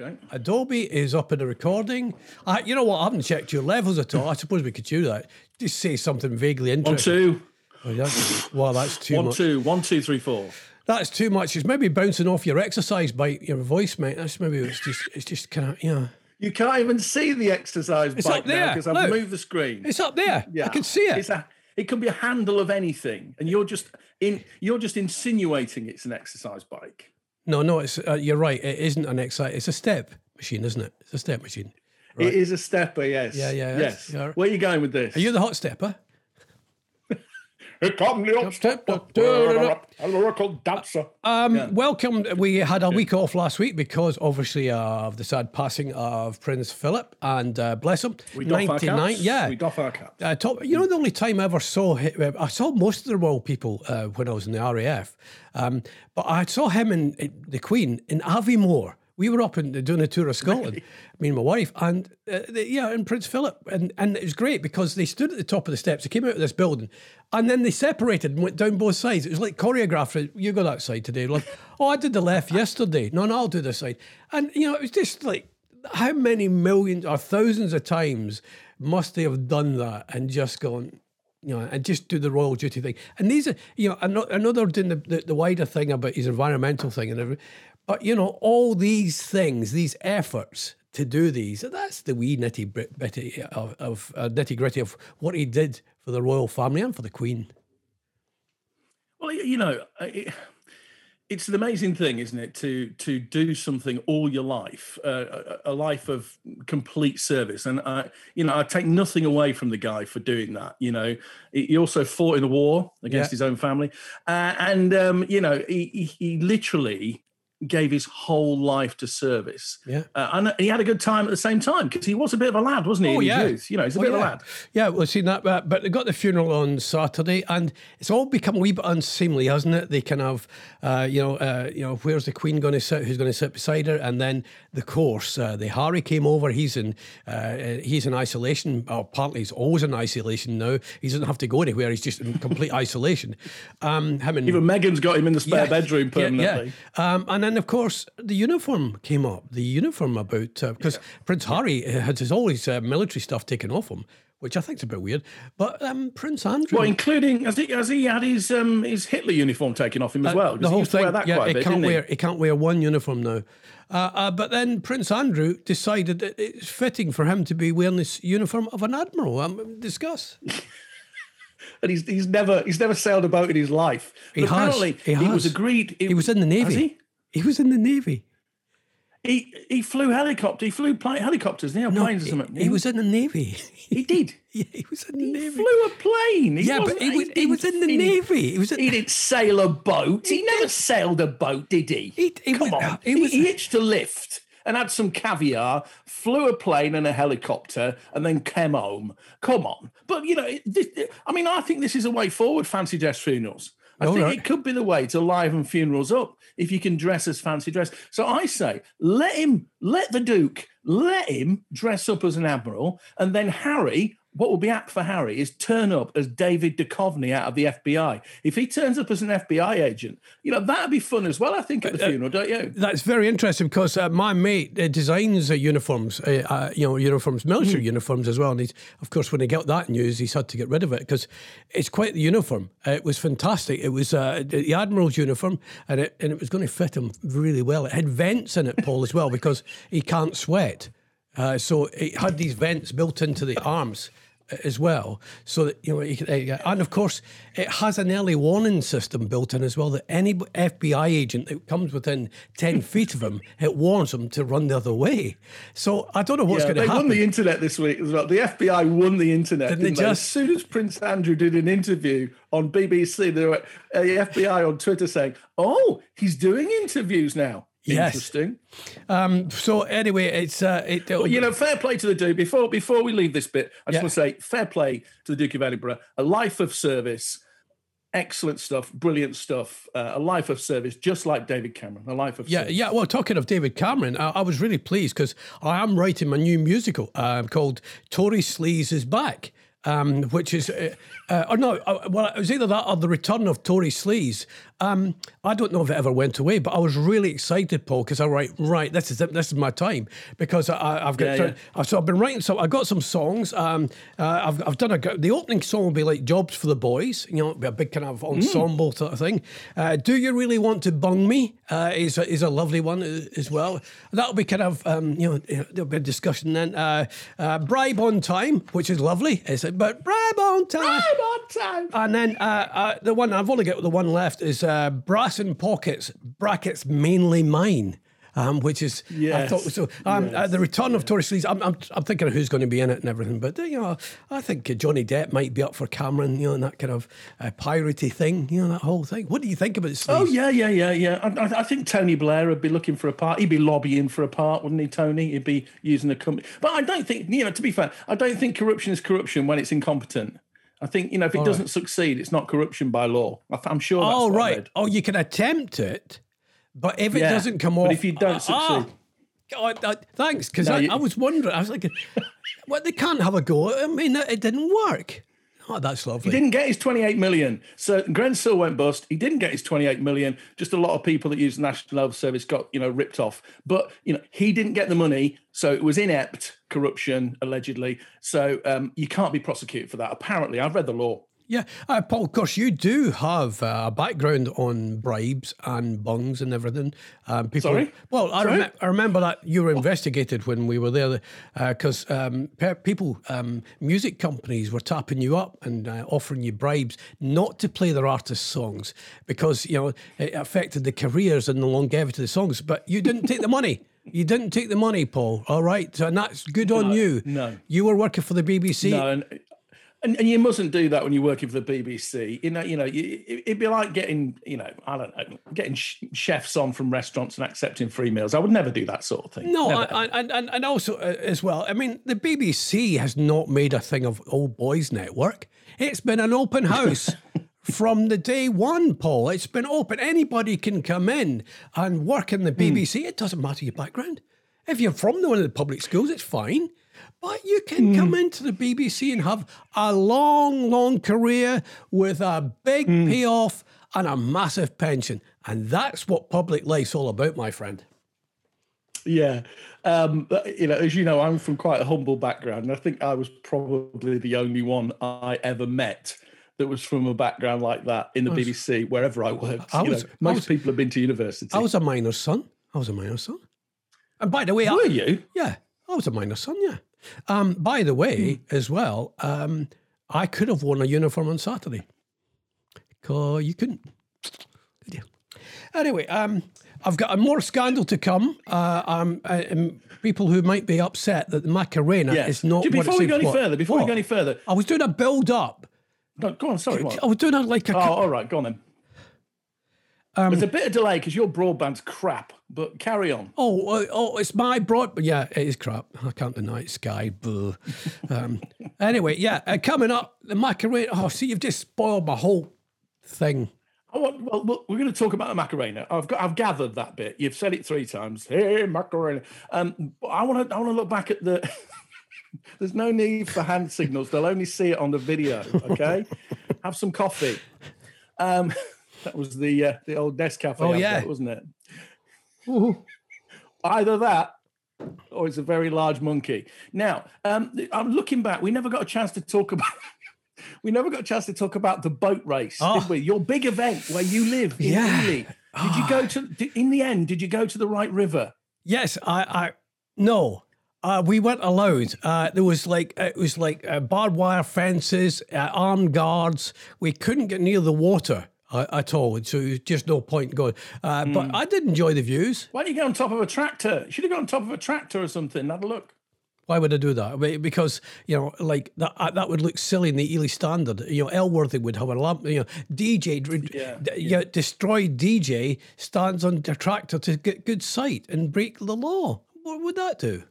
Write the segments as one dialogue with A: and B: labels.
A: Okay.
B: Adobe is up in the recording. I, you know what? I haven't checked your levels at all. I suppose we could do that. Just say something vaguely
A: One,
B: interesting.
A: two,
B: Oh, that's, well, that's too
A: one,
B: much.
A: two, one, two, three, four.
B: That's too much. It's maybe bouncing off your exercise bike, your voice, mate. That's maybe it's just it's just kind of yeah.
A: You can't even see the exercise
B: It's
A: bike
B: up there.
A: because I've moved the screen.
B: It's up there. Yeah, I can see it.
A: It's a, it can be a handle of anything, and you're just in. You're just insinuating it's an exercise bike.
B: No, no, it's uh, you're right. It isn't an exercise. It's a step machine, isn't it? It's a step machine.
A: It is a stepper, yes.
B: Yeah, yeah,
A: Yes. Where are you going with this?
B: Are you the hot stepper?
A: Here come the old
B: step,
A: stepper, a lyrical dancer.
B: Um, Welcome. We had a week off last week because obviously uh, of the sad passing of Prince Philip, and uh, bless him,
A: we doff our caps.
B: Yeah,
A: We doff our caps.
B: Uh, top, you know, the only time I ever saw him, I saw most of the royal people uh, when I was in the RAF, um, but I saw him and uh, the Queen in Aviemore. We were up and doing a tour of Scotland, me and my wife, and uh, the, yeah, and Prince Philip, and and it was great because they stood at the top of the steps. They came out of this building, and then they separated and went down both sides. It was like choreographed. You go that side today, like oh, I did the left yesterday. No, no, I'll do this side, and you know, it was just like how many millions or thousands of times must they have done that and just gone, you know, and just do the royal duty thing. And these are, you know, ano- another doing the, the, the wider thing about his environmental thing and everything. But, you know, all these things, these efforts to do these, that's the wee nitty bit bitty of, of uh, nitty gritty of what he did for the royal family and for the Queen.
A: Well, you know, it, it's an amazing thing, isn't it, to to do something all your life, uh, a, a life of complete service. And I, you know, I take nothing away from the guy for doing that. You know, he he also fought in the war against
B: Yeah.
A: his own family, uh, and um, you know, he, he he literally gave his whole life to service.
B: Yeah.
A: uh, and he had a good time at the same time because he was a bit of a lad, wasn't he?
B: Oh, yeah.
A: youth? you know, he's a
B: Oh,
A: bit of a lad.
B: Yeah, well, seen that, but, but they got the funeral on Saturday, and it's all become a wee bit unseemly, hasn't it? They kind of, uh, you know, uh, you know, where's the Queen going to sit? Who's going to sit beside her? And then the course, uh, the Harry came over. He's in, uh, he's in isolation. Or partly he's always in isolation now. He doesn't have to go anywhere. He's just in complete isolation. Um, him and
A: Even Meghan's got him in the spare
B: Yeah,
A: bedroom
B: yeah,
A: permanently.
B: Yeah, Um, and then of course the uniform came up. The uniform about because Prince Harry had his always uh, military stuff taken off him, which I think is a bit weird. But um, Prince Andrew,
A: Well, including as he has he had his um his Hitler uniform taken off him as well?
B: Uh, the
A: he
B: whole thing,
A: wear that
B: yeah,
A: quite a bit,
B: can't wear he can't wear one uniform now. Uh, uh, but then Prince Andrew decided that it's fitting for him to be wearing this uniform of an admiral. Um, discuss.
A: and he's he's never he's never sailed a boat in his life.
B: He has.
A: apparently
B: He
A: was
B: has.
A: agreed.
B: He was in the
A: has
B: navy.
A: He?
B: He was in the navy.
A: He he flew helicopter. He flew plane, helicopters, he? Or planes or something.
B: he was in the navy.
A: He did.
B: yeah, he was in the
A: He
B: navy.
A: flew a plane. He
B: Yeah, but he was- he was in the
A: he
B: Navy. He was in-
A: he didn't sail a boat. He, never sailed a boat, did he?
B: He- he
A: Come
B: was-
A: on.
B: he
A: He,
B: was-
A: he hitched a lift and had some caviar, flew a plane and a helicopter, and then came home. Come on. But, you know, this, I mean, I think this is a way forward, fancy dress funerals. I
B: All
A: think
B: right.
A: it could be the way to liven funerals up if you can dress as fancy dress. So I say, let him, let the Duke, let him dress up as an admiral, and then Harry. What will be apt for Harry is turn up as David Duchovny out of the FBI. If he turns up as an FBI agent, you know that'd be fun as well. I think at the funeral, don't you?
B: That's very interesting because uh, my mate uh, designs uh, uniforms, uh, uh, you know, uniforms, military uniforms as well. And he's, of course, when he got that news, he's had to get rid of it because it's quite the uniform. Uh, it was fantastic. It was uh, the admiral's uniform, and it and it was going to fit him really well. It had vents in it, Paul, as well, because he can't sweat. Uh, so it had these vents built into the arms uh, as well, so that you know, could, uh, and of course, it has an early warning system built in as well. That any FBI agent that comes within ten feet of him, it warns them to run the other way. So I don't know what's
A: Yeah,
B: going to happen.
A: they won the internet this week as well. The FBI won the internet.
B: Didn't
A: Didn't
B: they
A: they?
B: just?
A: As soon as Prince Andrew did an interview on BBC, there were uh, the FBI on Twitter saying, "Oh, he's doing interviews now."
B: Yes.
A: Interesting.
B: um, so anyway, it's uh, it,
A: But you know, fair play to the Duke. Before before we leave this bit, I just
B: Yeah.
A: want to say fair play to the Duke of Edinburgh. A life of service, excellent stuff, brilliant stuff. Uh, a life of service, just like David Cameron. A life of
B: Yeah,
A: service.
B: yeah. Well, talking of David Cameron, I, I was really pleased because I am writing my new musical uh, called Tory Sleaze is Back. um, which is, uh, uh, or no, uh, well, it was either that or the return of Tory Sleaze. Um, I don't know if it ever went away, but I was really excited, Paul, because I write right. This is it, this is my time because I, have got
A: Yeah, yeah.
B: so I've been writing some. I got some songs. Um, uh, I've I've done a the opening song will be like Jobs for the Boys. You know, it'll be a big kind of ensemble sort of thing. Uh, Do you really want to bung me? Uh, is a, is a lovely one uh, as well. That'll be kind of um, you know there'll be a discussion then. Uh, uh, Bribe on time, which is lovely. Is it? But bribe on time. Bribe on time. And then uh, uh, the one I've only got the one left is uh, brass in pockets brackets mainly mine. Um, which is I thought so. Um, uh, the return of Tory Sleaze. I'm, I'm I'm thinking of who's going to be in it and everything. But uh, you know, I think uh, Johnny Depp might be up for Cameron. You know, and that kind of uh, piratey thing. You know, that whole thing. What do you think about Sleaze?
A: Oh yeah, yeah, yeah, yeah. I, I- I think Tony Blair would be looking for a part. He'd be lobbying for a part, wouldn't he, Tony? He'd be using a company. But I don't think, you know, to be fair, I don't think corruption is corruption when it's incompetent. I think, you know, if it doesn't succeed, it's not corruption by law. I- I'm sure. That's
B: Oh right. Oh, you can attempt it, but if it
A: Yeah,
B: doesn't come off,
A: if you don't
B: Ah,
A: succeed-
B: God, uh, thanks, because
A: No,
B: I,
A: you-
B: I was wondering. I was like, well, they can't have a go. I mean, it didn't work. Oh, that's lovely.
A: He didn't get his 28 million. So Greensill went bust. He didn't get his 28 million. Just a lot of people that use National Health Service got, you know, ripped off. But, you know, he didn't get the money. So it was inept corruption, allegedly. So um, you can't be prosecuted for that. Apparently, I've read the law.
B: Yeah, uh, Paul. Of course, you do have uh, a background on bribes and bungs and everything. Um, people,
A: Sorry?
B: Well, I,
A: Sorry?
B: rem- I remember that you were investigated when we were there because um, pe- people, um, music companies, were tapping you up and uh, offering you bribes not to play their artists' songs because you know it affected the careers and the longevity of the songs. But you didn't take the money. You didn't take the money, Paul. All right, and that's good on you.
A: no.
B: you were working for the BBC.
A: No, and, and and you mustn't do that when you're working for the BBC. You know, you know, you, it'd be like getting, you know, I don't know, getting sh- chefs on from restaurants and accepting free meals. I would never do that sort of thing.
B: No,
A: Never.
B: and, and, also uh, as well, I mean, the BBC has not made a thing of Old Boys Network. It's been an open house from the day one, Paul. It's been open. Anybody can come in and work in the BBC. It doesn't matter your background. If you're from one of the public schools, it's fine. But you can come into the BBC and have a long, long career with a big payoff and a massive pension. And that's what public life's all about, my friend.
A: Yeah. Um, you know, as you know, I'm from quite a humble background, and I think I was probably the only one I ever met that was from a background like that in the BBC, wherever I worked.
B: I
A: You
B: was-
A: know,
B: I
A: most
B: was-
A: people have been to university.
B: I was a minor son. I was a minor son. And by the way, I-
A: Were you?
B: yeah, I was a minor son. Yeah. Um, by the way, as well, um, I could have worn a uniform on Saturday. Cause you couldn't. You? Anyway, um, I've got a more scandal to come. Uh, um, uh, um, people who might be upset that the Macarena
A: Yes.
B: is not. What
A: Before we go any
B: what?
A: further, before we go any further,
B: I was doing a build up.
A: no, go on. Sorry. What?
B: I was doing a, like a.
A: Oh, all right. Go on then.
B: Um,
A: There's a bit of delay because your broadband's crap, but carry on.
B: Oh, oh, oh, it's my broad. But yeah, it is crap. I can't deny it. Sky. Um, anyway, yeah, uh, coming up, the Macarena. Oh, see, you've just spoiled my whole thing.
A: I want, well, look, we're going to talk about the Macarena. I've got, I've gathered that bit. You've said it three times. Hey, Macarena. Um, but I want to, I want to look back at the. There's no need for hand signals. They'll only see it on the video. Okay, have some coffee. Um, that was the uh, the old Nescafe.
B: Oh,
A: advert,
B: yeah.
A: wasn't it? Either that, or it's a very large monkey. Now, um, I'm looking back. We never got a chance to talk about. We never got a chance to talk about the boat race,
B: Oh.
A: did we? Your big event where you live in
B: Yeah.
A: Ely. Did you go to? In the end, did you go to the right river?
B: Yes, I. I no. Uh, we weren't allowed. Uh, there was like it was like uh, barbed wire fences, uh, armed guards. We couldn't get near the water at all, so there was just no point going. Uh, But I did enjoy the views.
A: Why don't you go on top of a tractor? You should have got on top of a tractor or something. Have a look.
B: Why would I do that? Because you know, like that, uh, that would look silly in the Ely Standard. You know, Elworthy would have a lamp. You know, DJ,
A: Yeah,
B: d- yeah, destroyed DJ stands on the tractor to get good sight and break the law. What would that do?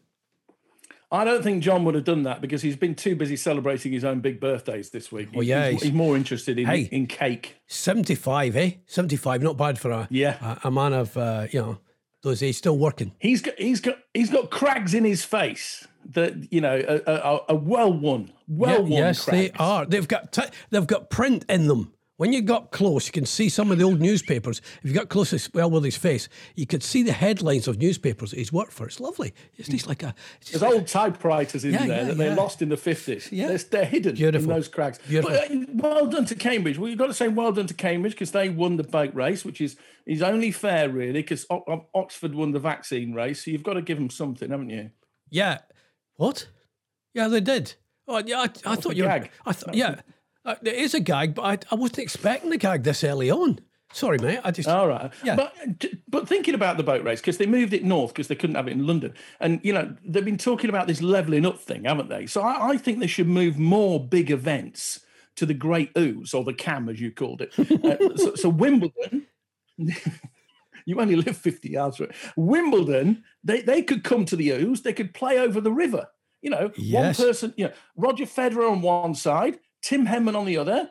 A: I don't think John would have done that because he's been too busy celebrating his own big birthdays this week.
B: Oh, yeah,
A: he's,
B: he's-
A: he's more interested in
B: Hey.
A: in cake.
B: Seventy-five, eh? Seventy-five, not bad for a
A: Yeah.
B: a, a man of uh, you know those days, still working.
A: He's got he's got he's got crags in his face that you know a, a, a well won, well won.
B: yes, they are. They've got t- they've got print in them. When you got close, you can see some of the old newspapers. If you got close as well with his face, you could see the headlines of newspapers he's worked for. It's lovely. It's just like a. It's
A: There's
B: just
A: old typewriters in
B: Yeah,
A: there
B: yeah,
A: that they lost in the 50s.
B: Yeah.
A: They're, they're hidden
B: Beautiful.
A: in those cracks.
B: Beautiful.
A: But, uh, well done to Cambridge. Well, you've got to say well done to Cambridge because they won the boat race, which is is only fair, really, because Oxford won the vaccine race. So you've got to give them something, haven't you?
B: Yeah. What? Yeah, they did. Oh, yeah. I, I thought you. Were. I thought. Yeah, uh, there is a gag, but I, I wasn't expecting the gag this early on. Sorry, mate. I just.
A: All right.
B: Yeah.
A: But but thinking about the boat race because they moved it north because they couldn't have it in London, and you know they've been talking about this levelling up thing, haven't they? So I, I think they should move more big events to the Great Ouse or the Cam, as you called it. Uh, so, so Wimbledon. You only live 50 yards from it. Wimbledon, they, they could come to the Ouse, they could play over the river. You know,
B: Yes.
A: one person, you know, Roger Federer on one side, Tim Henman on the other.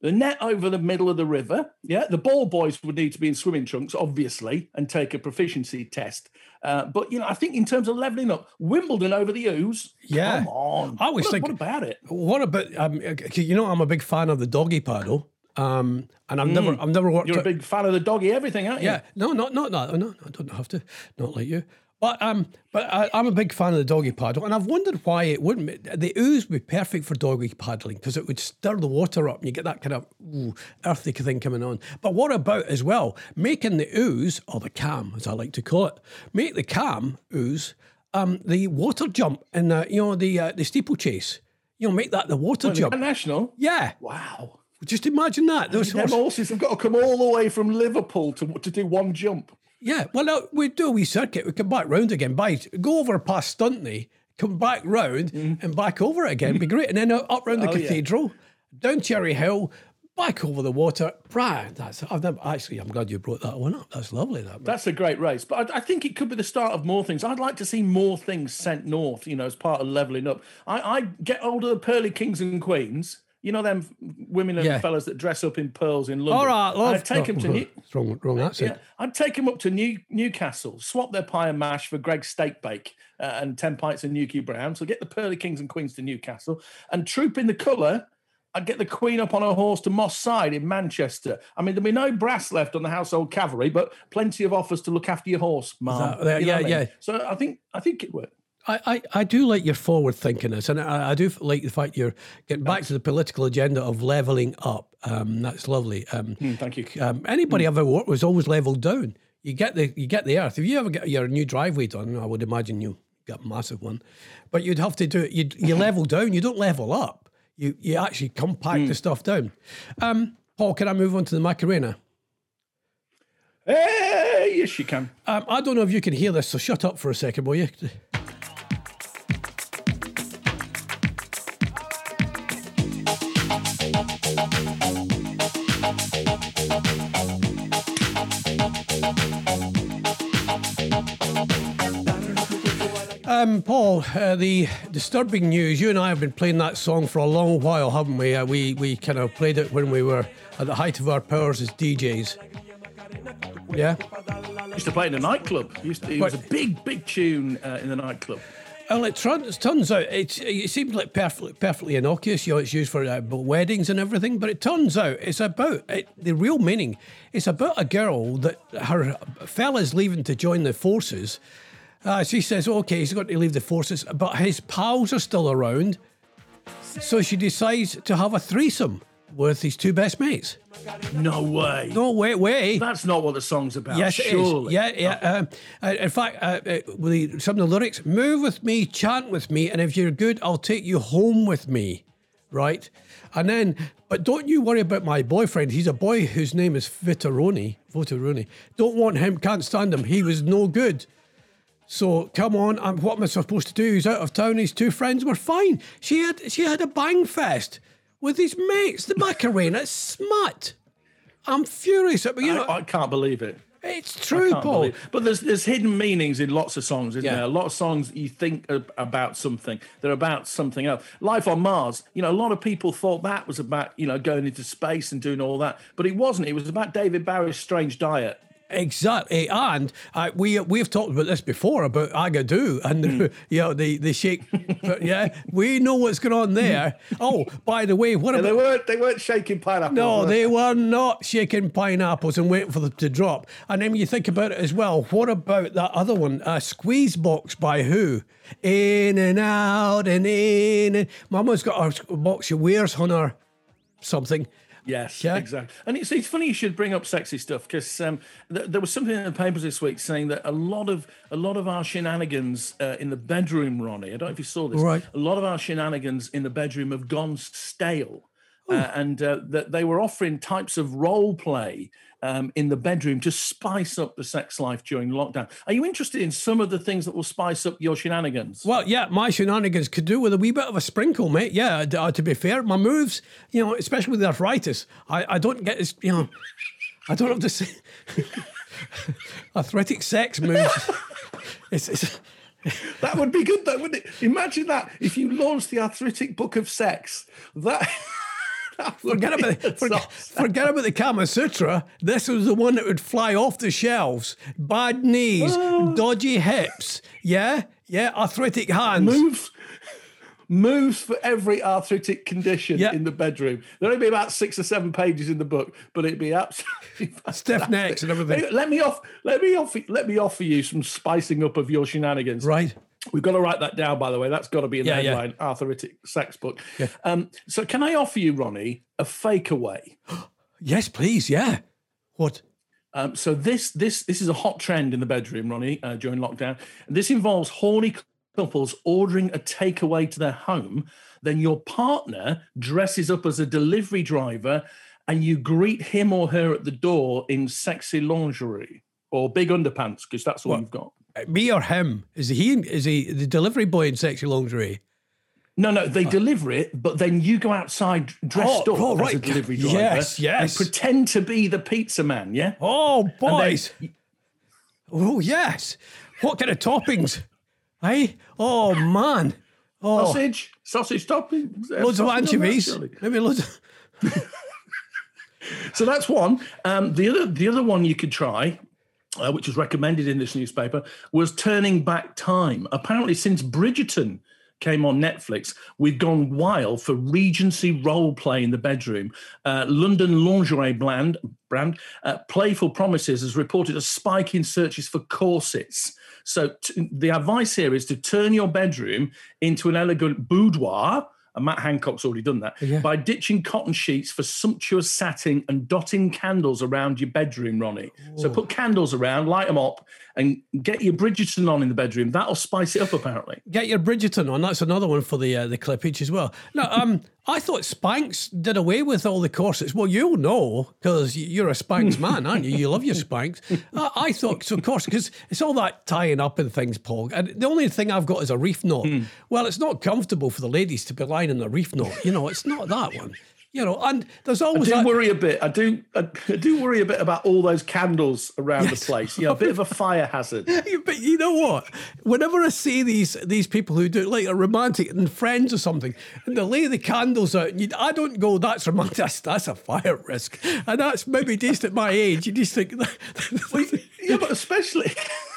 A: The net over the middle of the river. Yeah, the ball boys would need to be in swimming trunks, obviously, and take a proficiency test. Uh, but you know, I think in terms of leveling up, Wimbledon over the Ouse.
B: Yeah.
A: come on.
B: I always
A: what,
B: think-
A: what about it?
B: What about? Um, you know, I'm a big fan of the doggy paddle. Um, and I've never, I've never worked.
A: You're a big fan of the doggy everything, aren't you?
B: Yeah, no, not not that. No, I don't have to. Not like you. But um, but I, I'm a big fan of the doggy paddle, and I've wondered why it wouldn't. The Ouse would be perfect for doggy paddling because it would stir the water up, and you get that kind of ooh, earthy thing coming on. But what about as well making the Ouse or the cam, as I like to call it, make the cam ooze um, the water jump and uh, you know the uh, the steeplechase. You know, make that the water jump.
A: National.
B: Yeah,
A: Wow.
B: just imagine that. Those
A: Them horses have got to come all the way from Liverpool to to do one jump.
B: Yeah, well, no, we do a wee circuit. We come back round again, by go over past Stuntney, come back round mm-hmm. and back over it again. Be great, and then up round the.
A: Oh, yeah.
B: cathedral, down Cherry Hill, back over the water. Brian, that's I've never actually. I'm glad you brought that one up. That's lovely. That.
A: That's a great race, but I, I think it could be the start of more things. I'd like to see more things sent north, you know, as part of leveling up. I, I get hold of the pearly kings and queens. You know them women and
B: Yeah.
A: fellas that dress up in pearls in London.
B: All right, love.
A: I'd take them to
B: oh,
A: New,
B: wrong, wrong accent.
A: yeah, I'd take them up to New, Newcastle, swap their pie and mash for Greggs steak bake uh, and ten pints of Newkie Brown. So get the pearly kings and queens to Newcastle and troop in the colour. I'd get the Queen up on her horse to Moss Side in Manchester. I mean, there'd be no brass left on the household cavalry, but plenty of offers to look after your horse.
B: That-
A: You know
B: yeah,
A: I mean?
B: yeah.
A: So I think I think it worked.
B: I, I, I do like your forward thinkingness, and I, I do like the fact you're getting back to the political agenda of levelling up. Um, that's lovely. Um,
A: Mm, thank you.
B: um, anybody I've ever worked was always leveled down. You get the you get the earth. If you ever get your new driveway done, I would imagine you got a massive one, but you'd have to do it. You you level down. You don't level up. You you actually compact the stuff down. Um, Paul, can I move on to the Macarena?
A: Hey, yes, you can.
B: Um, I don't know if you can hear this, so shut up for a second, will you? Um, Paul, uh, the disturbing news. You and I have been playing that song for a long while, haven't we? Uh, we we kind of played it when we were at the height of our powers as DJs. Yeah.
A: Used to play in a nightclub. Used to, it was a big, big tune uh, in the nightclub.
B: Well, it turns, turns out it's, it seems like perfectly, perfectly innocuous. You know, it's used for uh, weddings and everything, but it turns out it's about it, the real meaning. It's about a girl that her fella's leaving to join the forces. Uh, she says, okay, he's got to leave the forces, but his pals are still around. So she decides to have a threesome with his two best mates.
A: No way.
B: No, way, wait.
A: That's not what the song's about.
B: Yes, it is.
A: surely.
B: Yeah, yeah. Um, uh, in fact, uh, uh, the, some of the lyrics, move with me, chant with me, and if you're good, I'll take you home with me. Right? And then, but don't you worry about my boyfriend. He's a boy whose name is Vitaroni. Vitaroni. Don't want him, can't stand him. He was no good. So come on, um, what am I supposed to do? He's out of town. His two friends were fine. She had she had a bang fest with his mates. The Macarena smut. I'm furious. at- You know,
A: I, I can't believe it.
B: it's true, Paul.
A: But there's there's hidden meanings in lots of songs, isn't
B: Yeah.
A: there? A lot of songs you think about something, they're about something else. Life on Mars, you know, a lot of people thought that was about you know going into space and doing all that, but it wasn't. It was about David Barry's strange diet.
B: Exactly, and uh, we we've talked about this before about Agadoo and the, you know the the shake. but yeah, we know what's going on there. Oh, by the way, what
A: And they weren't they weren't shaking pineapples.
B: No, they were not shaking pineapples and waiting for them to drop. And then you think about it as well. What about that other one, uh, Squeeze Box by who? In and out and in. And Mama's got a box she wears on her something.
A: Yes,
B: Yeah.
A: exactly. And it's, it's funny you should bring up sexy stuff because um, th- there was something in the papers this week saying that a lot of a lot of our shenanigans uh, in the bedroom, Ronnie. I don't know if you saw this.
B: Right.
A: A lot of our shenanigans in the bedroom have gone stale. Uh, and uh, that they were offering types of role play um, in the bedroom to spice up the sex life during lockdown. Are you interested in some of the things that will spice up your shenanigans?
B: Well, yeah, my shenanigans could do with a wee bit of a sprinkle, mate. Yeah, uh, to be fair, my moves, you know, especially with arthritis, I, I don't get as, you know, I don't have to say arthritic sex moves. it's, it's,
A: That would be good, though, wouldn't it? Imagine that if you launched the arthritic book of sex. That.
B: forget about,
A: a
B: forget, forget about the Kama Sutra. This was the one that would fly off the shelves. Bad knees, ah. dodgy hips. Yeah, yeah, arthritic hands.
A: moves moves for every arthritic condition
B: Yeah.
A: in the bedroom. There'll only be about six or seven pages in the book, but it'd be absolutely
B: Stiff necks and everything.
A: Let me off. Let me offer. Let me offer you some spicing up of your shenanigans.
B: Right.
A: We've got to write that down, by the way. That's got to be in the
B: Yeah, yeah.
A: headline. Arthritic sex book. Um, so, can I offer you, Ronnie, a fake away?
B: Yes, please. Yeah. What?
A: Um, so this this this is a hot trend in the bedroom, Ronnie, uh, during lockdown. This involves horny couples ordering a takeaway to their home. Then your partner dresses up as a delivery driver, and you greet him or her at the door in sexy lingerie or big underpants, because that's all you've got.
B: Me or him? Is he? Is he the delivery boy in sexy lingerie?
A: No, no, they deliver it, but then you go outside dressed
B: Oh,
A: up
B: oh,
A: as a
B: right.
A: delivery driver
B: Yes, yes.
A: and pretend to be the pizza man. Yeah.
B: Oh, boys.
A: then-
B: Oh, yes. What kind of toppings? Hey? Oh, man. Oh,
A: sausage, sausage toppings, uh,
B: loads of anchovies. Maybe loads of.
A: So that's one. Um, the other, the other one you could try, uh, which was recommended in this newspaper, was turning back time. Apparently, since Bridgerton came on Netflix, we've gone wild for Regency role play in the bedroom. Uh, London lingerie brand, brand uh, Playful Promises has reported a spike in searches for corsets. So t- the advice here is to turn your bedroom into an elegant boudoir. And Matt Hancock's already done that by ditching cotton sheets for sumptuous satin and dotting candles around your bedroom, Ronnie. So put candles around, light them up, and get your Bridgerton on in the bedroom. That'll spice it up, apparently.
B: Get your Bridgerton on. That's another one for the uh, the clippage as well. No, um, I thought Spanx did away with all the corsets. Well, you'll know because you're a Spanx man, aren't you? You love your Spanx. Uh, I thought so, of course, because it's all that tying up and things, Paul. And the only thing I've got is a reef knot. Well, it's not comfortable for the ladies to be lying in a reef knot. You know, it's not that one. You know, and there's always.
A: I
B: do
A: worry a bit. I do. I, I do worry a bit about all those candles around
B: Yes.
A: the place. Yeah, a bit of a fire hazard.
B: But you know what? Whenever I see these these people who do like a romantic and friends or something, and they lay the candles out, and you, I don't go, "That's romantic." That's, that's a fire risk, and that's maybe just at my age. You just think,
A: Yeah, but especially.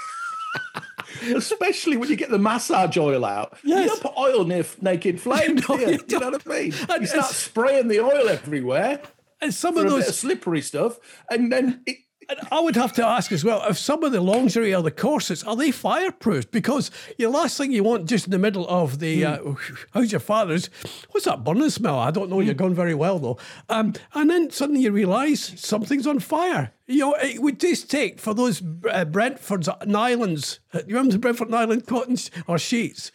A: Especially when you get the massage oil out, you
B: Yes.
A: don't put oil near naked flames.
B: No,
A: you?
B: you
A: you know what I mean?
B: And
A: You start spraying the oil everywhere
B: and some of those.
A: of slippery stuff, and then it,
B: And I would have to ask as well if some of the lingerie or the corsets are they fireproof? Because the last thing you want just in the middle of the uh, how's your father's? What's that burning smell? I don't know. You're going very well though. Um, and then suddenly you realise something's on fire. You know, it would just take for those uh, Brentford's nylons. Uh, you remember the Brentford nylon cottons or sheets?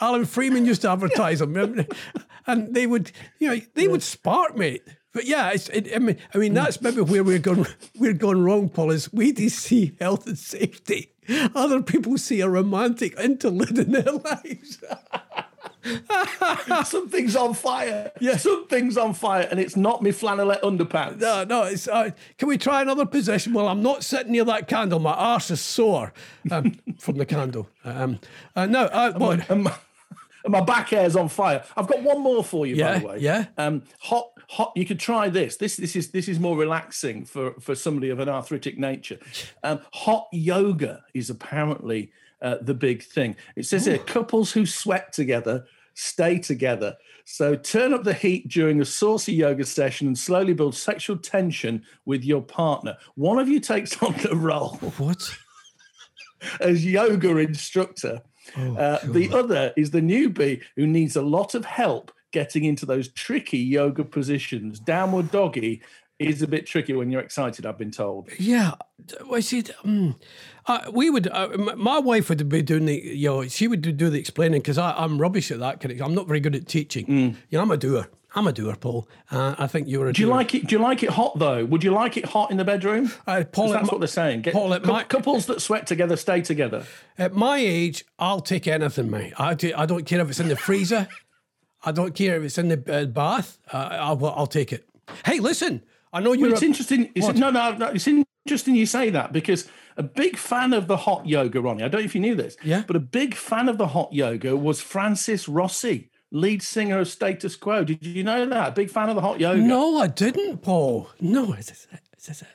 B: Alan Freeman used to advertise them, and they would, you know, they would spark, mate. But yeah, it's, it, I mean, I mean that's maybe where we're going. We're going wrong, Paul. Is we see health and safety. Other people see a romantic interlude in their lives.
A: something's on fire. Yeah, something's on fire, and it's not me flannelette underpants.
B: No, no. It's, uh, can we try another position? Well, I'm not sitting near that candle. My arse is sore um, from the candle. Um, uh, no, uh, what?
A: And my, back hair's on fire. I've got one more for you,
B: Yeah,
A: by the way.
B: yeah.
A: Um, hot, hot. You could try this. This, this is this is more relaxing for for somebody of an arthritic nature. Um, hot yoga is apparently uh, the big thing. It says here, couples who sweat together stay together. So turn up the heat during a saucy yoga session and slowly build sexual tension with your partner. One of you takes on the role
B: What?
A: as yoga instructor. Uh, the other is the newbie who needs a lot of help getting into those tricky yoga positions. Downward doggy is a bit tricky when you're excited, I've been told.
B: Yeah, well, see, um, uh, we would. Uh, my wife would be doing the, you know, she would do, the explaining because I'm rubbish at that. I'm not very good at teaching. You know, I'm a doer. I'm a doer, Paul. Uh, I think you're a.
A: Do you like it? Do you like it hot though? Would you like it hot in the bedroom?
B: uh, Paul?
A: that's
B: my,
A: what they're saying. Get,
B: Paul, my-
A: couples that sweat together stay together.
B: at my age, I'll take anything, mate. I, do, I don't care if it's in the freezer. I don't care if it's in the uh, bath. Uh, I'll, I'll take it. Hey, listen. I know you're.
A: Well, it's
B: a-
A: interesting. It's, no, no, no. It's interesting you say that because a big fan of the hot yoga, Ronnie. I don't know if you knew this.
B: Yeah.
A: But a big fan of the hot yoga was Francis Rossi, lead singer of Status Quo. Did you know that? Big fan of the hot yoga.
B: no, I didn't, Paul. No, is this it? Is this it?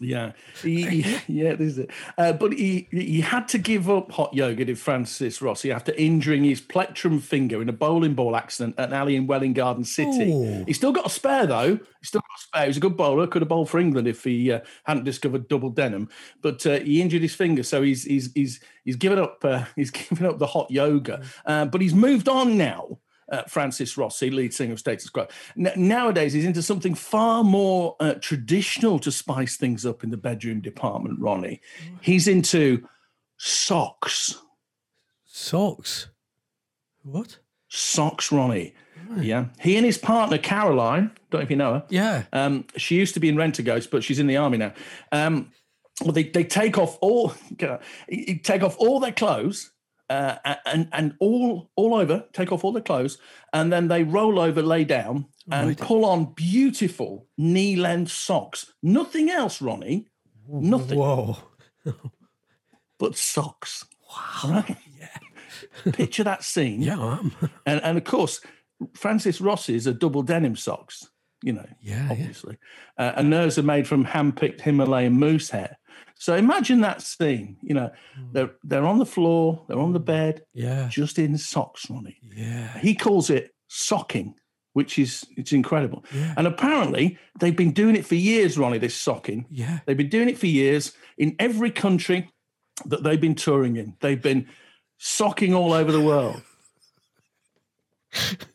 A: Yeah, he, yeah, this is it. Uh, but he he had to give up hot yoga, did Francis Rossi, after injuring his plectrum finger in a bowling ball accident at an alley in Welwyn Garden City.
B: Ooh.
A: He's still got a spare though. He's still got a spare. He's a good bowler. Could have bowled for England if he uh, hadn't discovered double denim. But uh, he injured his finger, so he's he's he's he's given up. Uh, he's given up the hot yoga. Uh, but he's moved on now. Uh, Francis Rossi, lead singer of Status Quo. N- nowadays, he's into something far more uh, traditional to spice things up in the bedroom department. Ronnie, he's into socks.
B: Socks. What?
A: Socks, Ronnie. Yeah, he and his partner Caroline. Don't know if you know her.
B: Yeah.
A: Um, she used to be in Rent a Ghost, but she's in the army now. Um, well, they, they take off all take off all their clothes uh, and and all all over take off all their clothes, and then they roll over, lay down, and
B: Right.
A: pull on beautiful knee length socks. Nothing else, Ronnie. Nothing
B: Whoa.
A: but socks. Wow. Right? Yeah. Picture that scene.
B: Yeah, I am.
A: And and of course, Francis Rossi's are double denim socks. You know,
B: Yeah, yeah.
A: obviously, uh, and theirs are made from hand-picked Himalayan moose hair. So imagine that scene. You know,
B: Hmm.
A: they're they're on the floor, they're on the bed,
B: Yeah.
A: just in socks, Ronnie.
B: Yeah.
A: He calls it socking, which is it's incredible.
B: Yeah.
A: And apparently, they've been doing it for years, Ronnie. This socking.
B: Yeah.
A: They've been doing it for years in every country that they've been touring in. They've been socking all over the world.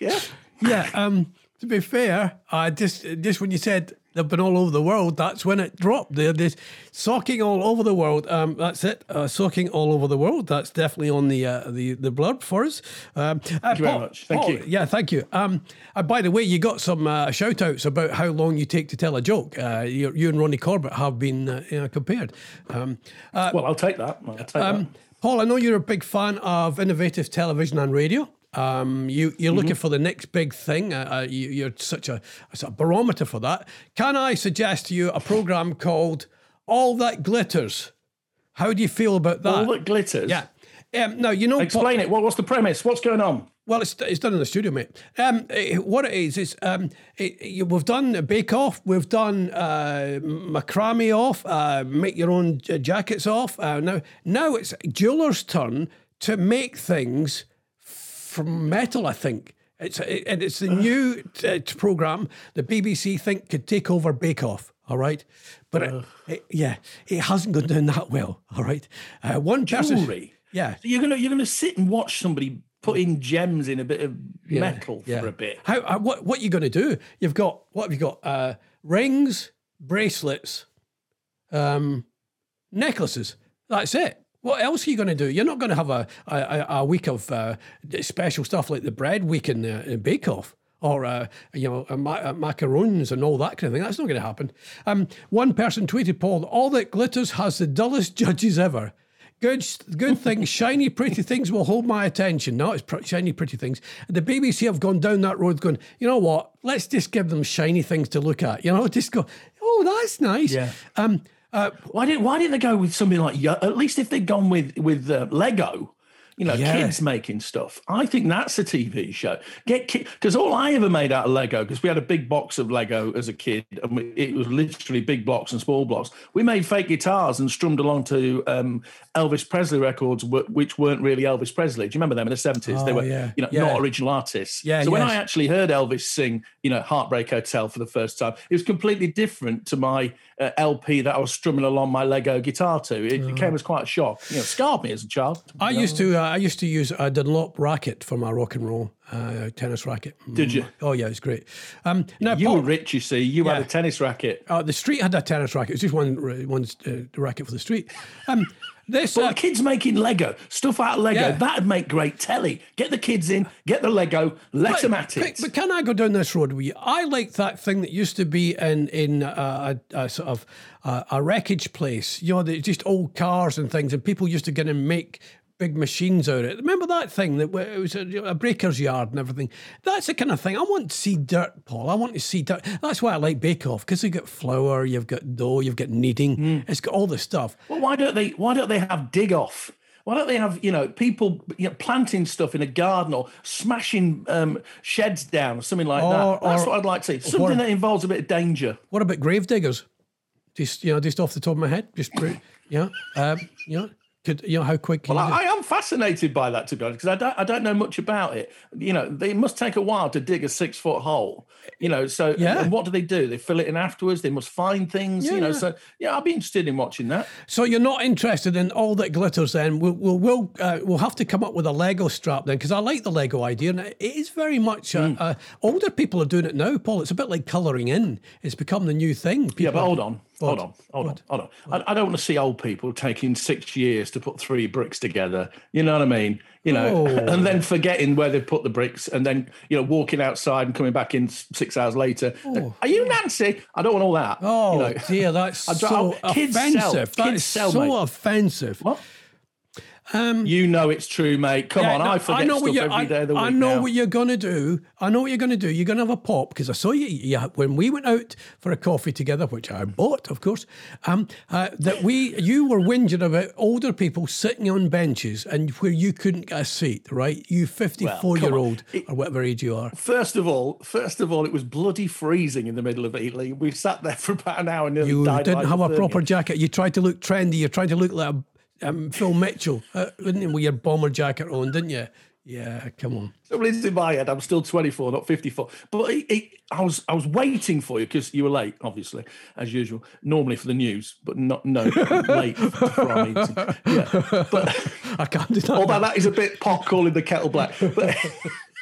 A: yeah.
B: Yeah. Um, to be fair, I just just when you said they've been all over the world, that's when it dropped. They're just socking all over the world. Um, that's it. Uh, socking all over the world. That's definitely on the uh, the the blurb for us. Um, thank
A: you very much. Thank you.
B: Yeah, thank you. Um, uh, by the way, you got some uh, shout outs about how long you take to tell a joke. Uh, you, you and Ronnie Corbett have been uh, you know, compared. Um, uh,
A: Well, I'll take that. I'll take that.
B: um, Paul, I know you're a big fan of innovative television and radio. Um, you, you're
A: Mm-hmm.
B: looking for the next big thing. Uh, uh, you, you're such a, a sort of barometer for that. Can I suggest to you a program called All That Glitters? How do you feel about that?
A: All that glitters.
B: yeah. Um, now you know.
A: Explain it. What, what's the premise? What's going on?
B: Well, it's, it's done in the studio, mate. Um, eh, what it is is um, it, you- we've done Bake Off, we've done uh, macrame off, uh, make your own jackets off. Uh, now, now it's jeweler's turn to make things from metal. I think it's it, and it's the new uh, program the BBC think could take over Bake Off. All right, but it, it- yeah, it hasn't gone down that well. All right, uh, one person.
A: Jewelry.
B: Yeah,
A: So you're gonna you're gonna sit and watch somebody putting gems in a bit of metal for a bit.
B: How, how what what you going to do? You've got what have you got? Uh, rings, bracelets, um, necklaces. That's it. What else are you going to do? You're not going to have a a, a- week of uh, special stuff like the bread week in, uh, in Bake Off. Or uh, you know, uh, ma- uh, macarons and all that kind of thing. That's not going to happen. Um, one person tweeted, "Paul, all that glitters has the dullest judges ever." Good, good things, shiny, pretty things will hold my attention. No, it's pr- shiny, pretty things. The BBC have gone down that road, going, you know what? Let's just give them shiny things to look at. You know, just go, oh, that's nice.
A: Yeah.
B: Um. Uh.
A: Why didn't Why didn't they go with something like at least if they'd gone with with uh, Lego? You know,
B: Yeah.
A: kids making stuff. I think that's a TV show. Get because all I ever made out of Lego because we had a big box of Lego as a kid, and we, it was literally big blocks and small blocks. We made fake guitars and strummed along to um, Elvis Presley records, which weren't really Elvis Presley. Do you remember them in the seventies? they
B: Oh,
A: were,
B: yeah.
A: you know,
B: Yeah.
A: not original artists.
B: Yeah,
A: So when. I actually heard Elvis sing, you know, Heartbreak Hotel for the first time, it was completely different to my uh, LP that I was strumming along my Lego guitar to. It, it came as quite a shock. You know, scarred me as a child.
B: I used to uh, I used to use a Dunlop racket for my rock and roll uh, tennis racket.
A: Did you?
B: Oh yeah, it's great. Um, now,
A: You
B: Paul,
A: were rich, you see. You
B: Yeah.
A: had a tennis racket.
B: uh, the street had a tennis racket. It was just one one uh, racket for the street. Um, this
A: But
B: uh,
A: the kids making Lego, stuff out of Lego,
B: Yeah.
A: that'd make great telly. Get the kids in, get the Lego, let them at
B: But,
A: it.
B: but can I go down this road with you? I like that thing that used to be in in uh, a, a sort of uh, a wreckage place. You know, just old cars and things, and people used to get and make big machines out of it. Remember that thing that it was a, a breaker's yard and everything. That's the kind of thing I want to see. Dirt, Paul. I want to see dirt. That's why I like Bake Off because you've got flour, you've got dough, you've got kneading.
A: Hmm.
B: It's got all the stuff.
A: Well, why don't they? Why don't they have dig off? Why don't they have you know people you know, planting stuff in a garden or smashing um, sheds down or something like
B: Or-
A: that? That's
B: or-
A: what I'd like to see. Something that involves a bit of danger.
B: What about grave diggers? Just you know, just off the top of my head, just yeah, um, you know, could you know how quick?
A: Well, I, I am fascinated by that to be honest, because I don't I don't know much about it. You know, they must take a while to dig a six foot hole. You know, so
B: Yeah.
A: and what do they do? They fill it in afterwards. They must find things.
B: Yeah,
A: you know,
B: yeah.
A: so yeah, I'd be interested in watching that.
B: So you're not interested in all that glitters then? We'll we'll we'll, uh, we'll have to come up with a Lego strap then because I like the Lego idea and it is very much uh,
A: Hmm.
B: uh, older people are doing it now, Paul. It's a bit like colouring in. It's become the new thing.
A: Yeah, but hold on, hold on, hold on, hold on. I, I don't want to see old people taking six years to put three bricks together. You know what I mean? You know,
B: Oh.
A: and then oh. forgetting where they've put the bricks, and then you know walking outside and coming back in six hours later. Oh. Are you Nancy? I don't want all that.
B: Oh
A: you know.
B: dear, that's so
A: I- kids sell.
B: offensive.
A: Kids
B: is
A: sell,
B: so
A: mate.
B: offensive.
A: What? You know it's true, mate. Come on,
B: Um, no,
A: I forget
B: know
A: stuff every
B: I,
A: day of the week
B: I know
A: now.
B: what you're going to do. I know what you're going to do. You're going to have a pop because I saw you, you when we went out for a coffee together, which I bought, of course. Um, uh, that we you were whinging about older people sitting on benches and where you couldn't get a seat, right? You 54
A: come
B: year
A: on.
B: old or whatever age you are.
A: First of all, first of all, it was bloody freezing in the middle of Italy. We sat there for about an hour and nearly
B: You didn't have a proper jacket. You tried to look trendy. You tried to look like a, um, Phil Mitchell, uh, didn't you, with your bomber jacket on, didn't you? Yeah, come on.
A: Is in my head, I'm still 24, not 54. But it, it, I was I was waiting for you because you were late, obviously, as usual. Normally for the news, but not no late for our meeting. Yeah, but
B: I can't do that.
A: although that is a bit pot calling the kettle black. But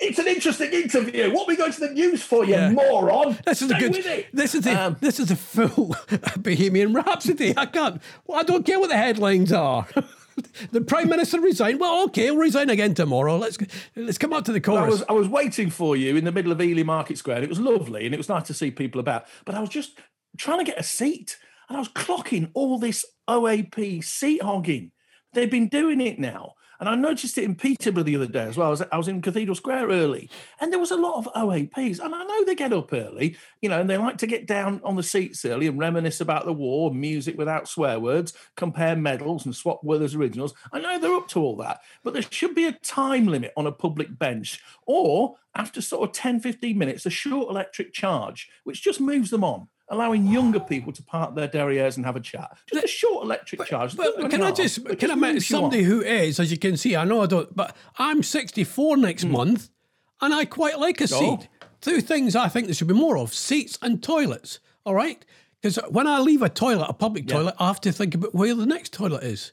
A: it's an interesting interview. What are we going to the news for, you
B: Yeah.
A: moron?
B: This is a
A: Stay
B: good.
A: with it.
B: This is the
A: Um,
B: this is a full Bohemian Rhapsody. I can't. Well, I don't care what the headlines are. the Prime Minister resigned. Well, okay, he'll resign again tomorrow. Let's let's come up to the
A: I
B: chorus.
A: was I was waiting for you in the middle of Ely Market Square. And it was lovely, and it was nice to see people about. But I was just trying to get a seat, and I was clocking all this OAP seat hogging. They've been doing it now, and I noticed it in Peterborough the other day as well. I was, I was in Cathedral Square early, and there was a lot of OAPs. And I know they get up early, you know, and they like to get down on the seats early and reminisce about the war, music without swear words, compare medals, and swap Werther's originals. I know they're up to all that, but there should be a time limit on a public bench, or after sort of 10, 15 minutes, a short electric charge, which just moves them on. Allowing younger people to park their derrieres and have a chat. Just a short electric charge.
B: But can I just
A: but
B: can I mention
A: moves you on.
B: somebody who is, as you can see, I know I don't, but I'm 64 next
A: Hmm.
B: month, and I quite like a
A: Oh.
B: seat. Two things I think there should be more of: seats and toilets. All right, because when I leave a toilet, a public toilet, I have to think about where the next toilet is,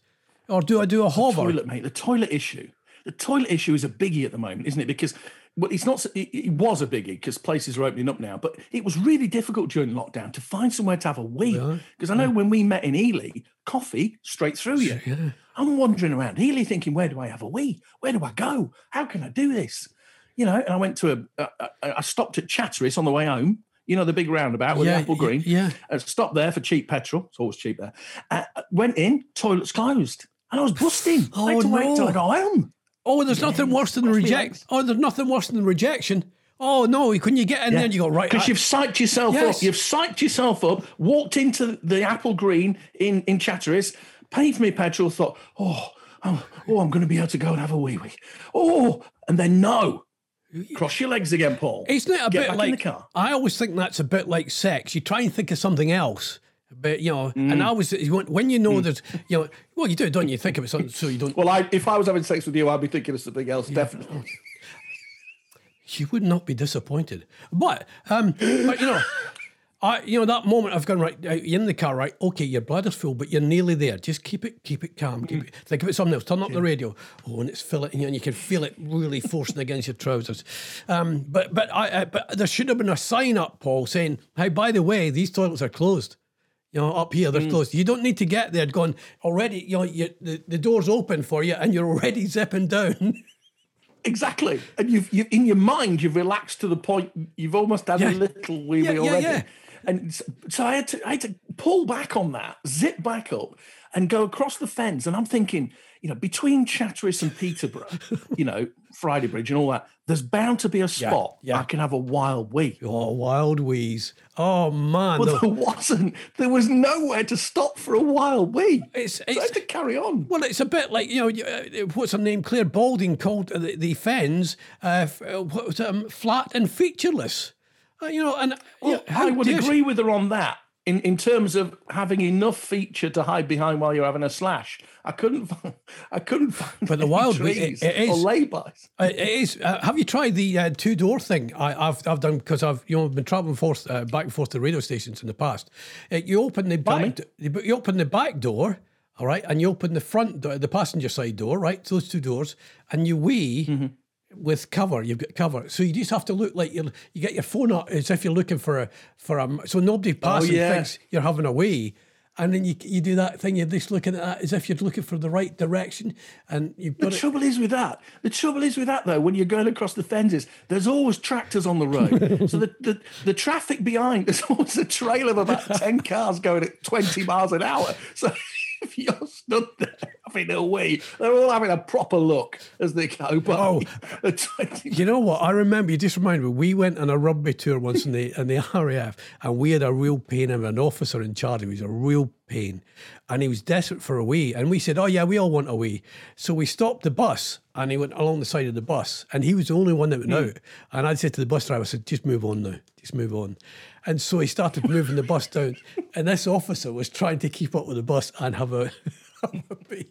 B: or do I do a hover?
A: toilet, mate. The toilet issue. The toilet issue is a biggie at the moment, isn't it? Because well, it's not. It, it was a biggie because places are opening up now, but it was really difficult during lockdown to find somewhere to have a wee. Because I know when we met in Ely, coffee straight through you. Yeah. I'm wandering around Ely thinking, where do I have a wee? Where do I go? How can I do this? You know, and I went to a. a, a I stopped at Chatteris on the way home. You know the big roundabout with
B: Yeah,
A: Applegreen.
B: yeah.
A: Uh, stopped there for cheap petrol. It's always cheap there. Uh, went in, toilets closed, and I was busting. I had
B: Oh,
A: to wait till
B: no.
A: I got home.
B: Oh, there's nothing worse than reject. Oh, there's nothing worse than rejection. Oh no, when you get in there, and you go right.
A: because you've psyched yourself
B: Yes.
A: up. You've psyched yourself up. Walked into the Applegreen in in Chatteris, paid for me petrol. Thought, oh, oh, oh, I'm going to be able to go and have a wee wee. Oh, and then no. Cross your legs again, Paul.
B: Isn't it a
A: Get
B: bit
A: back
B: like
A: in the car.
B: I always think that's a bit like sex. You try and think of something else, but you know,
A: Mm.
B: and I was when you know that you know, well, you do, don't you? Think of it something so you don't.
A: Well, I, if I was having sex with you, I'd be thinking of something else, definitely.
B: You would not be disappointed. But um, but you know. I, you know that moment I've gone right you're in the car right okay your bladder's full but you're nearly there just keep it keep it calm keep it think about something else turn up the radio oh and it's filling you know, and you can feel it really forcing against your trousers um, but but I, uh, but there should have been a sign up Paul saying hey by the way these toilets are closed you know up here they're mm. closed you don't need to get there going already you know you, the, the door's open for you and you're already zipping down
A: Exactly. And you've, you've in your mind, you've relaxed to the point you've almost had
B: Yeah.
A: a little wee
B: Yeah, yeah,
A: already.
B: yeah.
A: And so I had to I had to pull back on that, zip back up, and go across the fence. And I'm thinking, you know, between Chatteris and Peterborough, you know, Friday Bridge and all that, there's bound to be a spot
B: yeah.
A: I can have a wild wee.
B: oh wild wheeze oh man the-
A: there wasn't. There was nowhere to stop for a wild wee.
B: it's,
A: So I
B: it's
A: had to carry on.
B: Well, it's a bit like you know uh, what's her name? Clare Balding called uh, the, the Fens uh, uh, what was it, um, flat and featureless. Uh, you know, and
A: Well,
B: yeah,
A: I would
B: dare she-
A: agree with her on that. In, in terms of having enough feature to hide behind while you're having a slash, I couldn't find, I couldn't find.
B: But the
A: any
B: wild wee-
A: trees
B: it- it
A: or laybys.
B: Uh, it is. Uh, have you tried the uh, two door thing? I, I've I've done because I've you know been traveling forth uh, back and forth to radio stations in the past. Uh, you open the back, you you open the back door, all right, and you open the front door, the passenger side door, right? Those two doors, and you wee.
A: Mm-hmm.
B: With cover, you've got cover, so you just have to look like you you get your phone up as if you're looking for a for a so nobody passing
A: Oh, yeah.
B: thinks you're having a wee, and then you you do that thing. You're just looking at that as if you're looking for the right direction, and you've
A: The trouble is with that. The trouble is with that though. When you're going across the fences, there's always tractors on the road. so the, the the traffic behind, there's always a trail of about ten cars going at 20 miles an hour. So if you're stood there having a wee, they're all having a proper look as they go by.
B: Oh. You know what? I remember. You just reminded me. We went on a rugby tour once in the in the RAF, and we had a real pain of an officer in charge. He was a real pain, and he was desperate for a wee. And we said, "Oh yeah, we all want a wee." So we stopped the bus, and he went along the side of the bus, and he was the only one that went hmm. out. And I said to the bus driver, "I said, just move on now, just move on." And so he started moving the bus down, and this officer was trying to keep up with the bus and have a, have a.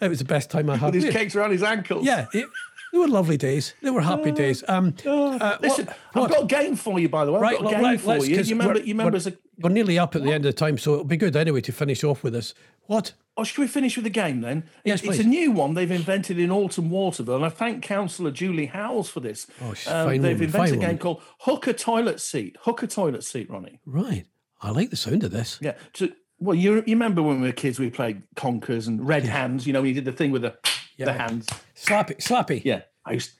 B: It was the best time I had.
A: with his cakes around his ankles.
B: Yeah, it, they were lovely days. They were happy days. Um, uh,
A: Listen,
B: what-
A: I've
B: what-
A: got a game for you, by the way. I've
B: right,
A: got a game
B: right,
A: for
B: let's-
A: you. You remember? You remember? As a,
B: We're nearly up at the end of the time, so it'll be good anyway to finish off with this. What?
A: oh, should we finish with the game then?
B: Yes,
A: it's
B: please.
A: a new one they've invented in Orton Waterville, and I thank Councillor Julie Howells for this.
B: Oh, she's
A: Um,
B: fine
A: they've
B: woman,
A: invented a game
B: woman.
A: called Hooker Toilet Seat. Hooker Toilet Seat, Ronnie.
B: Right. I like the sound of this.
A: Yeah. So, well, you, you remember when we were kids, we played conkers and red hands. You know, when you did the thing with the the hands.
B: Slappy, slappy.
A: Yeah, I used.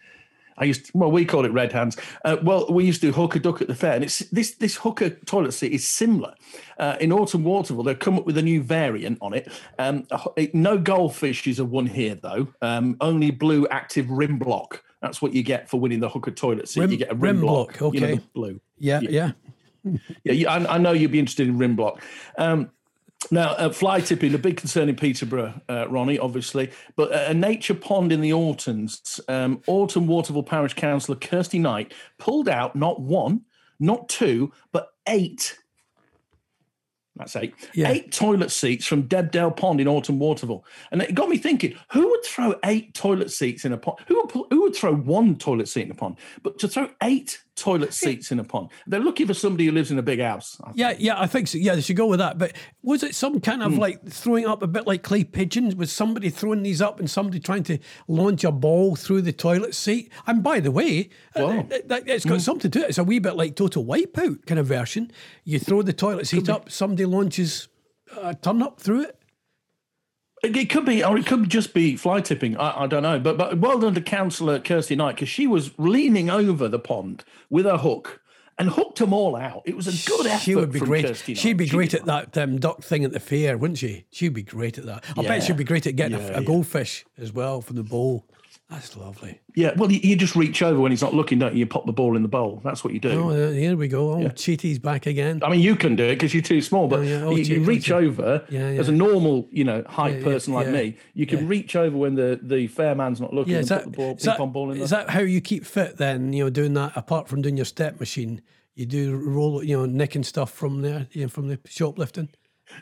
A: I used to, well, we call it red hands. Uh, well, we used to do hooker duck at the fair, and it's this this hooker toilet seat is similar. Uh, in Orton Waterville, they've come up with a new variant on it. Um, a ho- it- no goldfishes are won here though. Um, only blue active rim block. That's what you get for winning the hooker toilet seat.
B: Rim-
A: you get a
B: rim
A: rim, block.
B: block,
A: you know,
B: okay.
A: the blue.
B: Yeah, yeah.
A: Yeah, you, I, I know you'd be interested in rim block. Um, now, uh, fly tipping, a big concern in Peterborough, uh, Ronnie, obviously, but a, nature pond in the Ortons, um, Orton Waterville Parish Councillor Kirsty Knight pulled out not one, not two, but eight. That's eight.
B: Yeah.
A: Eight toilet seats from Debdale Pond in Orton Waterville. And it got me thinking, who would throw eight toilet seats in a pond? Who would, who would throw one toilet seat in a pond? But to throw eight toilet seats in a pond, they're looking for somebody who lives in a big house.
B: Yeah, yeah, I think so. Yeah, they should go with that. But was it some kind of hmm. like throwing up a bit like clay pigeons? Was somebody throwing these up and somebody trying to launch a ball through the toilet seat? And by the way, uh,
A: Wow.
B: that- that- it's got hmm. something to it. It's a wee bit like Total Wipeout kind of version. You throw the toilet seat up, somebody launches a turn up through it.
A: It could be, or it could just be fly tipping. I, I don't know. But but well done to Councillor Kirsty Knight because she was leaning over the pond with her hook and hooked them all out. It was a good effort.
B: She would be great.
A: Kirsty
B: She'd be
A: She
B: great at that um, duck thing at the fair, wouldn't she? She'd be great at that. I bet she'd be great at getting a, a
A: yeah.
B: goldfish as well from the bowl. That's lovely.
A: Yeah, well, you, you just reach over when he's not looking, don't you? You pop the ball in the bowl. That's what you do.
B: Oh, uh, here we go. Oh, Cheaty's back again.
A: I mean, you can do it because you're too small, but
B: Oh, yeah. Oh,
A: you, you reach
B: thank
A: over
B: Yeah,
A: as a normal, you know, height
B: Yeah, yeah,
A: person like
B: yeah,
A: me. You can reach over when the the fair man's not looking
B: Yeah,
A: and
B: is
A: put
B: that,
A: the ball,
B: is,
A: ping
B: that,
A: pong ball in
B: is that how you keep fit then? You know, doing that apart from doing your step machine, you do roll, you know, nicking stuff from there, you know, from the shoplifting.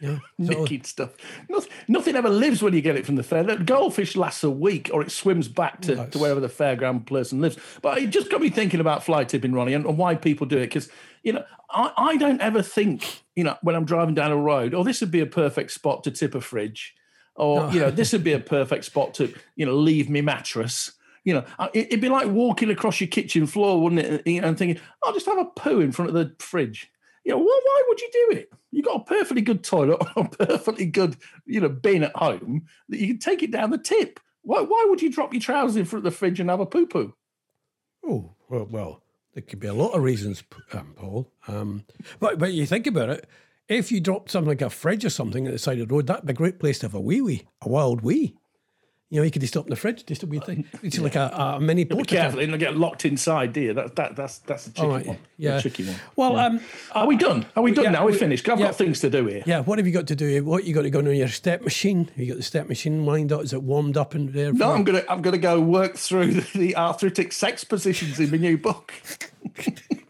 B: Yeah,
A: Nicking stuff. Nothing, nothing ever lives when you get it from the fair. The goldfish lasts a week or it swims back to, to wherever the fairground person lives. But it just got me thinking about fly tipping, Ronnie, and, and why people do it. Because, you know, I, I don't ever think, you know, when I'm driving down a road, oh, this would be a perfect spot to tip a fridge. Or, you know, this would be a perfect spot to, you know, leave me mattress. You know, it- it'd be like walking across your kitchen floor, wouldn't it? And thinking, I'll just have a poo in front of the fridge. You know, why, why would you do it? You've got a perfectly good toilet or a perfectly good, you know, bin at home that you can take it down the tip. Why, why would you drop your trousers in front of the fridge and have a poo poo?
B: oh, well, well, there could be a lot of reasons, um, Paul. Um, but but you think about it, if you dropped something like a fridge or something at the side of the road, that'd be a great place to have a wee wee, a wild wee. You know, you could just stop in the fridge, just a wee thing. It's like a, a mini
A: Be
B: porta.
A: careful, it'll get locked inside, dear. That, that, that's that's a tricky
B: right,
A: one.
B: yeah.
A: A tricky one.
B: Well, um,
A: Are we done? Are we done
B: yeah,
A: now? We're
B: we-
A: finished. I've
B: yeah.
A: got things to do here.
B: Yeah, what have you got to do? Here? What you got to go on your step machine? You got the step machine lined up? Is it warmed up in there?
A: No, I'm gonna I'm gonna go work through the, the arthritic sex positions in my new book.